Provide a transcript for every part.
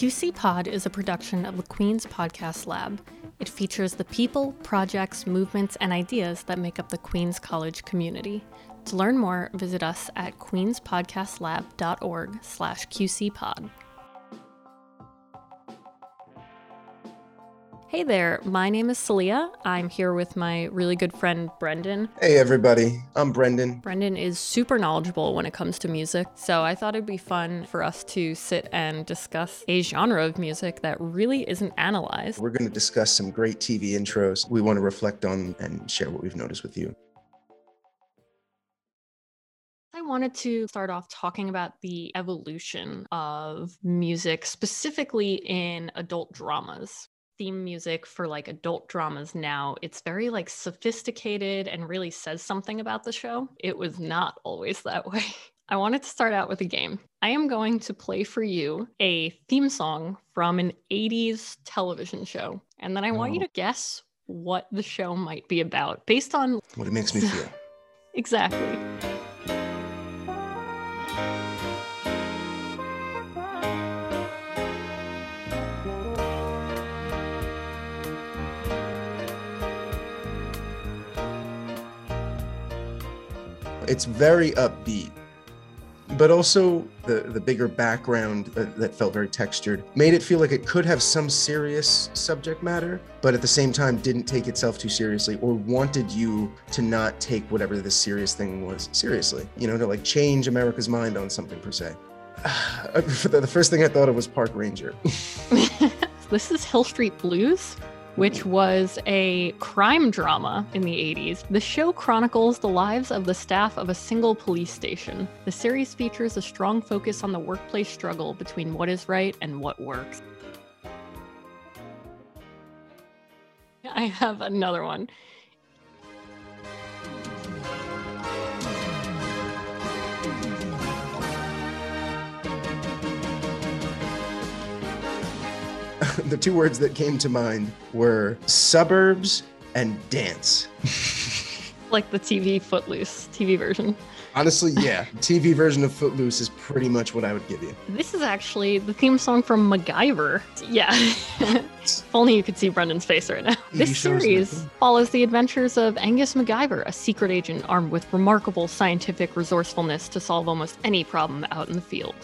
QC Pod is a production of the Queen's Podcast Lab. It features the people, projects, movements, and ideas that make up the Queen's College community. To learn more, visit us at queenspodcastlab.org slash qcpod. Hey there, my name is Celia. I'm here with my really good friend Brendan. Hey everybody, I'm Brendan. Brendan is super knowledgeable when it comes to music, so I thought it'd be fun for us to sit and discuss a genre of music that really isn't analyzed. We're going to discuss some great TV intros we want to reflect on and share what we've noticed with you. I wanted to start off talking about the evolution of music, specifically in adult dramas theme music for like adult dramas now it's very like sophisticated and really says something about the show. It was not always that way. I wanted to start out with a game. I am going to play for you a theme song from an 80s television show and then i want you oh. to guess what the show might be about based on what it makes me feel. Exactly it's very upbeat but also the the bigger background that, that, felt very textured made it feel like it could have some serious subject matter but at the same time didn't take itself too seriously or wanted you to not take whatever this serious thing was seriously you know to like change america's mind on something per se. The first thing i thought of was park ranger. This is hill street blues which was a crime drama in the 80s. The show chronicles the lives of the staff of a single police station. The series features a strong focus on the workplace struggle between what is right and what works. I have another one. The two words that came to mind were suburbs and dance. like the TV Footloose TV version. Honestly, yeah. TV version of Footloose is pretty much what I would give you. This is actually the theme song from MacGyver. Yeah. if only you could see Brendan's face right now. This series follows the adventures of Angus MacGyver, a secret agent armed with remarkable scientific resourcefulness to solve almost any problem out in the field.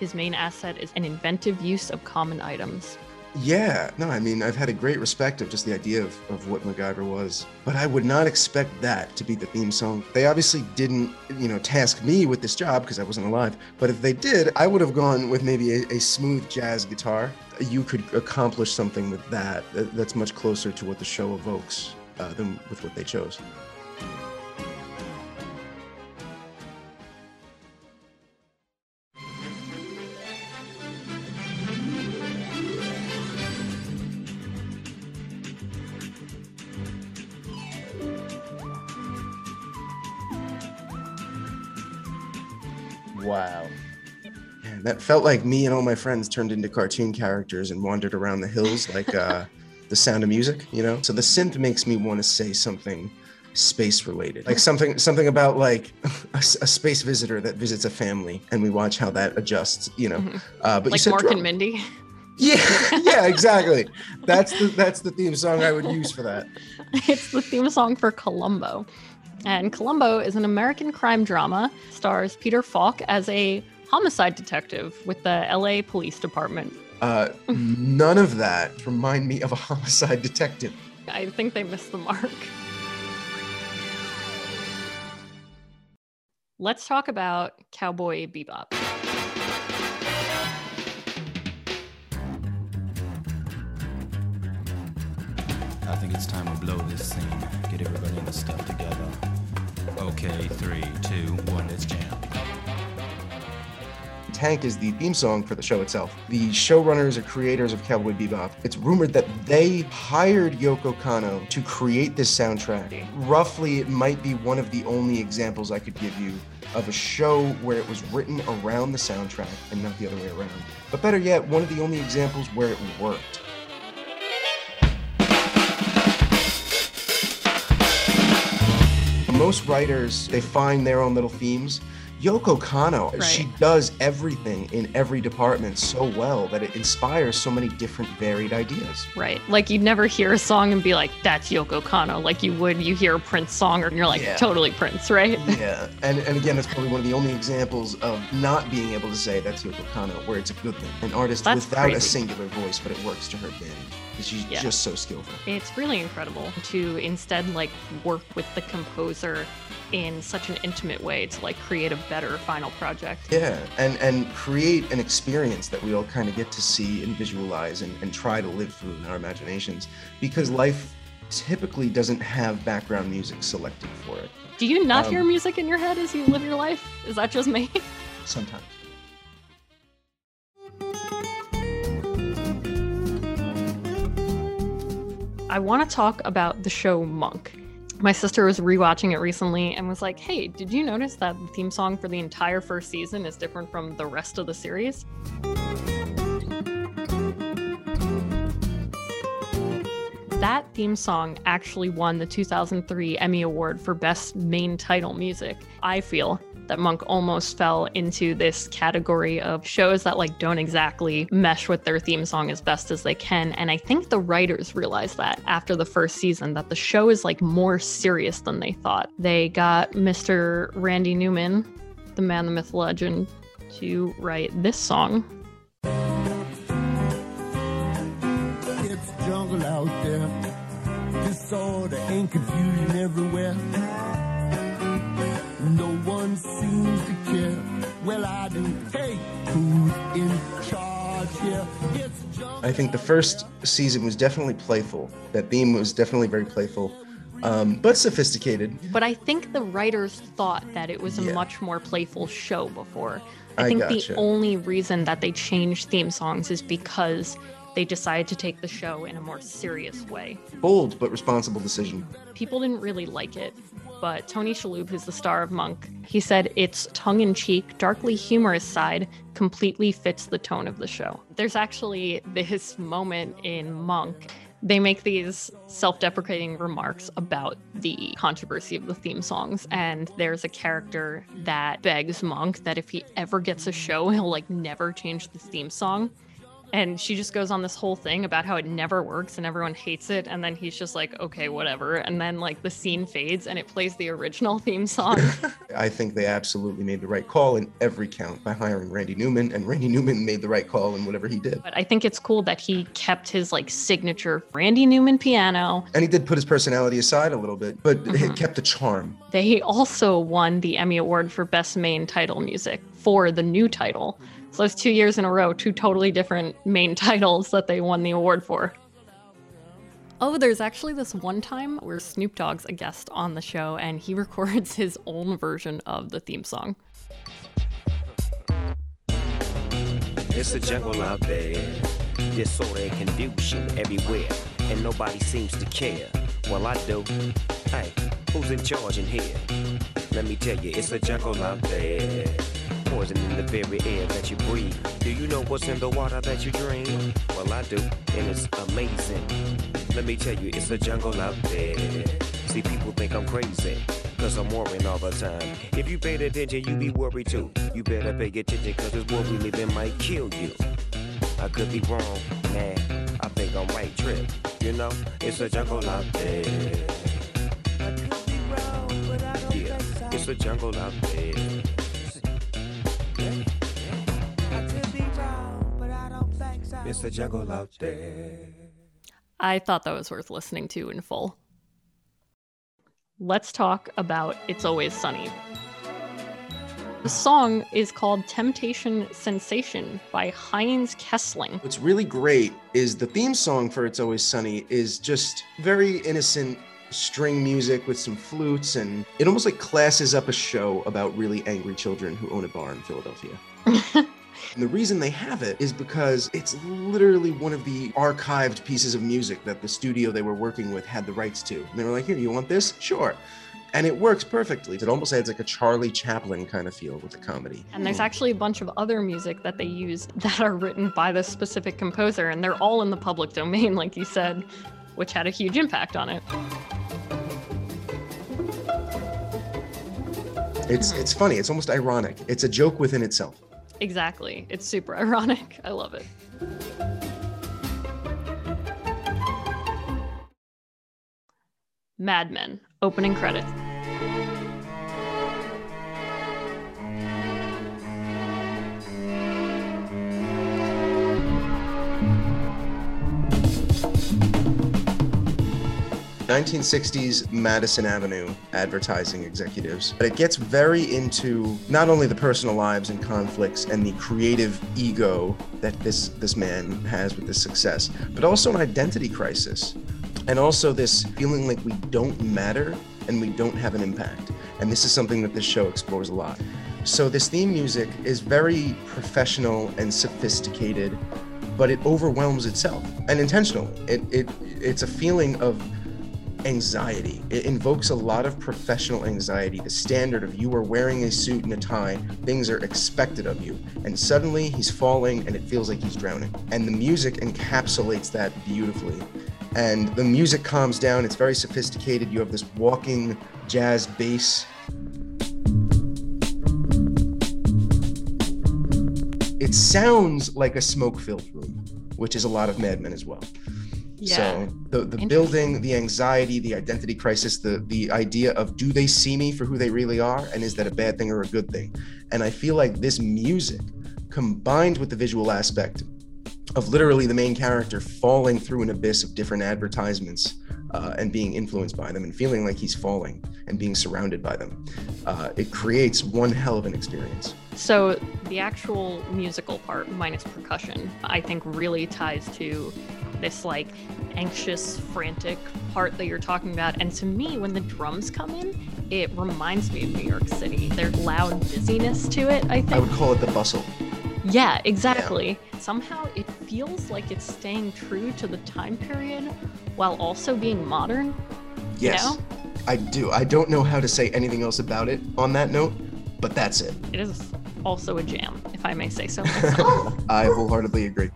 His main asset is an inventive use of common items. Yeah, no, I mean, I've had a great respect of just the idea of, of what MacGyver was, but I would not expect that to be the theme song. They obviously didn't, you know, task me with this job because I wasn't alive, but if they did, I would have gone with maybe a, a smooth jazz guitar. You could accomplish something with that that's much closer to what the show evokes uh, than with what they chose. Wow. Man, that felt like me and all my friends turned into cartoon characters and wandered around the hills like uh, the sound of music, you know? So the synth makes me want to say something space related like something something about like a, a, space visitor that visits a family and we watch how that adjusts you know? Mm-hmm. uh, but like Mork and Mindy? Yeah yeah exactly. That's the that's the theme song i would use for that. It's the theme song for columbo and Columbo is an American crime drama, stars Peter Falk as a homicide detective with the LA Police Department. Uh, none of that remind me of a homicide detective. I think they missed the mark. Let's talk about Cowboy Bebop. Think it's time to blow this scene. Get everybody in the stuff together. Okay, three, two, one, let's jam. Tank is the theme song for the show itself. The showrunners or creators of Cowboy Bebop, it's rumored that they hired Yoko Kanno to create this soundtrack. Roughly, it might be one of the only examples I could give you of a show where it was written around the soundtrack and not the other way around. But better yet, one of the only examples where it worked. Most writers, they find their own little themes. Yoko Kanno, Right. she does everything in every department so well that it inspires so many different varied ideas. Right. Like you'd never hear a song and be like, that's Yoko Kanno, like you would you hear a Prince song and you're like, Yeah. totally Prince, right? Yeah, and, and again, that's probably one of the only examples of not being able to say that's Yoko Kanno, where it's a good thing. An artist That's without a singular voice, but it works to her advantage. She's Yeah. just so skillful. It's really incredible to instead like work with the composer in such an intimate way to like create a better final project. Yeah, and and create an experience that we all kind of get to see and visualize and, and try to live through in our imaginations because life typically doesn't have background music selected for it Do you not Um, hear music in your head as you live your life? Is that just me? sometimes. I want to talk about the show Monk. My sister was rewatching it recently and was like, "Hey, did you notice that the theme song for the entire first season is different from the rest of the series?" That theme song actually won the 2003 Emmy Award for Best Main Title Music. I feel that Monk almost fell into this category of shows that like don't exactly mesh with their theme song as best as they can and I think the writers realized that after the first season that the show is like more serious than they thought. They got Mr. Randy Newman, the man, the myth, legend, to write this song. It's jungle out there. Disorder and confusion everywhere. Care. Well, I do. Hey, who's in charge here? It's jungle. I think the first season was definitely playful. That theme was definitely very playful, um, but sophisticated. But I think the writers thought that it was a Yeah. much more playful show before. I I think gotcha. the only reason that they changed theme songs is because they decided to take the show in a more serious way. Bold but responsible decision. People didn't really like it, but Tony Shalhoub, who's the star of Monk, he said its tongue-in-cheek, darkly humorous side completely fits the tone of the show. There's actually this moment in Monk. They make these self-deprecating remarks about the controversy of the theme songs, and there's a character that begs Monk that if he ever gets a show, he'll like never change the theme song. And she just goes on this whole thing about how it never works and everyone hates it. And then he's just like, okay, whatever. And then like the scene fades and it plays the original theme song. I think they absolutely made the right call in every count by hiring Randy Newman, and Randy Newman made the right call in whatever he did. but I think it's cool that he kept his like signature Randy Newman piano. And he did put his personality aside a little bit, but it mm-hmm. kept the charm. They also won the Emmy Award for Best Main Title Music for the new title. So it's two years in a row, two totally different main titles that they won the award for. Oh, there's actually this one time where Snoop Dogg's a guest on the show and he records his own version of the theme song. It's a jungle out there. Disorder and confusion everywhere. And nobody seems to care. Well, I do. Hey, who's in charge in here? Let me tell you, it's a jungle out there. Poison in the very air that you breathe. Do you know what's in the water that you drink? Well, I do, and it's amazing. Let me tell you, it's a jungle out there. See, people think I'm crazy. Cause I'm worrying all the time. If you paid attention, you be worried too. You better pay attention, cause this world we live in might kill you. I could be wrong, man. I think I'm right trip. You know, it's a jungle out there. Yeah, it's a jungle out there. It's a jungle out there. I thought that was worth listening to in full. Let's talk about It's Always Sunny. The song is called Temptation Sensation by Heinz Kiessling. What's really great is the theme song for It's Always Sunny is just very innocent string music with some flutes, and it almost like classes up a show about really angry children who own a bar in Philadelphia. And the reason they have it is because it's literally one of the archived pieces of music that the studio they were working with had the rights to. And they were like, here, you want this? Sure. And it works perfectly. It almost adds like a Charlie Chaplin kind of feel with the comedy. And there's actually a bunch of other music that they use that are written by this specific composer, and they're all in the public domain, like you said, which had a huge impact on it. It's hmm. it's funny. It's almost ironic. It's a joke within itself. Exactly. It's super ironic. I love it. Mad Men, opening credits. Nineteen sixties Madison Avenue advertising executives. But it gets very into not only the personal lives and conflicts and the creative ego that this this man has with this success, but also an identity crisis. And also this feeling like we don't matter and we don't have an impact. And this is something that this show explores a lot. So this theme music is very professional and sophisticated, but it overwhelms itself and intentional. It, it it's a feeling of anxiety. It invokes a lot of professional anxiety. The standard of you are wearing a suit and a tie, things are expected of you. And suddenly he's falling and it feels like he's drowning. And the music encapsulates that beautifully. And the music calms down, it's very sophisticated. You have this walking jazz bass. It sounds like a smoke filled room, which is a lot of Mad Men as well. Yeah. So the, the building, the anxiety, the identity crisis, the the idea of do they see me for who they really are, and is that a bad thing or a good thing? And I feel like this music, combined with the visual aspect of literally the main character falling through an abyss of different advertisements uh, and being influenced by them and feeling like he's falling and being surrounded by them, uh, it creates one hell of an experience. So the actual musical part, minus percussion, I think really ties to this like anxious, frantic part that you're talking about. And to me, when the drums come in, it reminds me of New York City. There's loud busyness to it, I think. I would call it the bustle. Yeah, exactly. Somehow it feels like it's staying true to the time period while also being modern. Yes, know? I do. I don't know how to say anything else about it on that note, but that's it. It is also a jam, if I may say so myself. I wholeheartedly agree.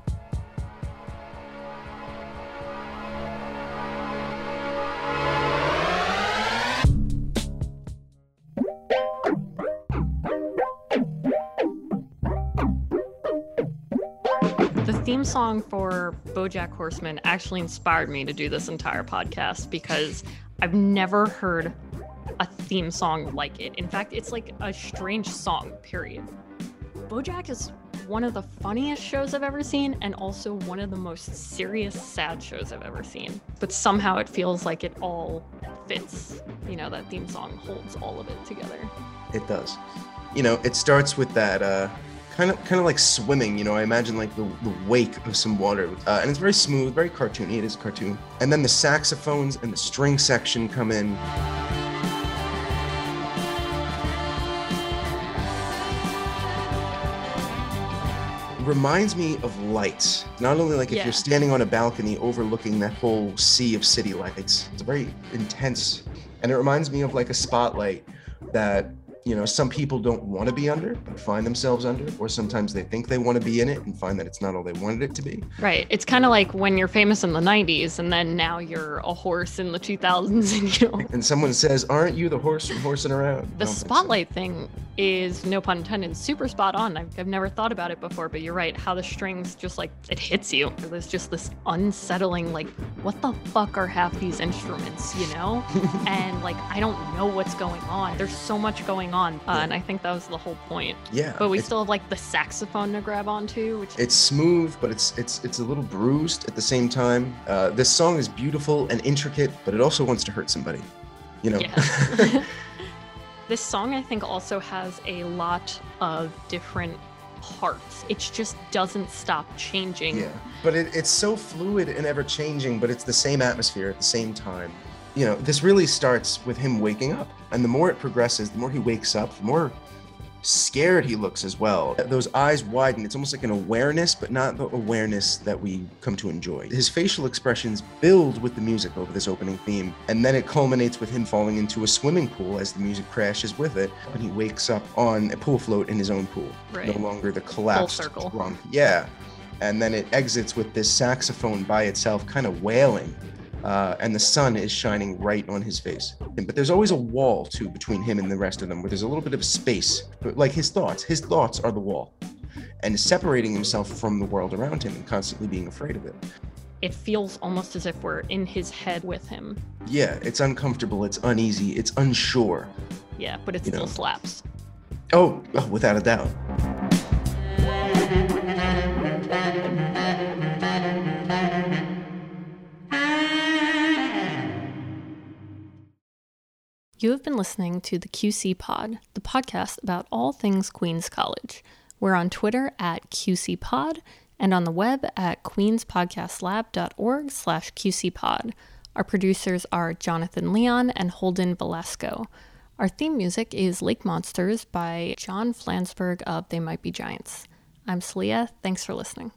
The theme song for Bojack Horseman actually inspired me to do this entire podcast because I've never heard a theme song like it. In fact, it's like a strange song, period. Bojack is one of the funniest shows I've ever seen and also one of the most serious, sad shows I've ever seen. But somehow it feels like it all fits. You know, that theme song holds all of it together. It does. You know, it starts with that uh, kind of kind of like swimming. You know, I imagine like the, the wake of some water, uh, and it's very smooth, very cartoony. It is a cartoon. And then the saxophones and the string section come in. reminds me of lights. Not only like if Yeah. you're standing on a balcony overlooking that whole sea of city lights. It's very intense. And it reminds me of like a spotlight that, you know, some people don't want to be under, but find themselves under, or sometimes they think they want to be in it and find that it's not all they wanted it to be. Right. It's kind of like when you're famous in the 90s and then now you're a horse in the 2000s and you know. And someone says, Aren't you the horse from horsing around? The don't so. spotlight thing is, no pun intended, super spot on. I've, I've never thought about it before, but you're right. How the strings just like it hits you. There's just this unsettling, like, what the fuck are half these instruments, you know? and like, I don't know what's going on. There's so much going on. Uh, and I think that was the whole point. Yeah. But we still have like the saxophone to grab onto, which It's smooth, but it's it's it's a little bruised at the same time. Uh, this song is beautiful and intricate, but it also wants to hurt somebody. You know. Yeah. this song, I think, also has a lot of different parts. It just doesn't stop changing. Yeah, but it, it's so fluid and ever changing, but it's the same atmosphere at the same time. You know, this really starts with him waking up, and the more it progresses, the more he wakes up, the more scared he looks as well. Those eyes widen. It's almost like an awareness, but not the awareness that we come to enjoy. His facial expressions build with the music over this opening theme, and then it culminates with him falling into a swimming pool as the music crashes with it, and he wakes up on a pool float in his own pool, Right. no longer the collapsed circle. drunk. Yeah, and then it exits with this saxophone by itself, kind of wailing. Uh, and the sun is shining right on his face. But there's always a wall too between him and the rest of them, where there's a little bit of space, like his thoughts. His thoughts are the wall, and separating himself from the world around him and constantly being afraid of it. It feels almost as if we're in his head with him. Yeah, it's uncomfortable, it's uneasy, it's unsure. Yeah, but it You still know. slaps. Oh, oh, without a doubt. You have been listening to the QC Pod, the podcast about all things Queen's College. We're on Twitter at QC Pod and on the web at queenspodcastlab.org slash QCPod. Our producers are Jonathan Leon and Holden Velasco. Our theme music is Lake Monsters by John Flansburgh of They Might Be Giants. I'm Celia. Thanks for listening.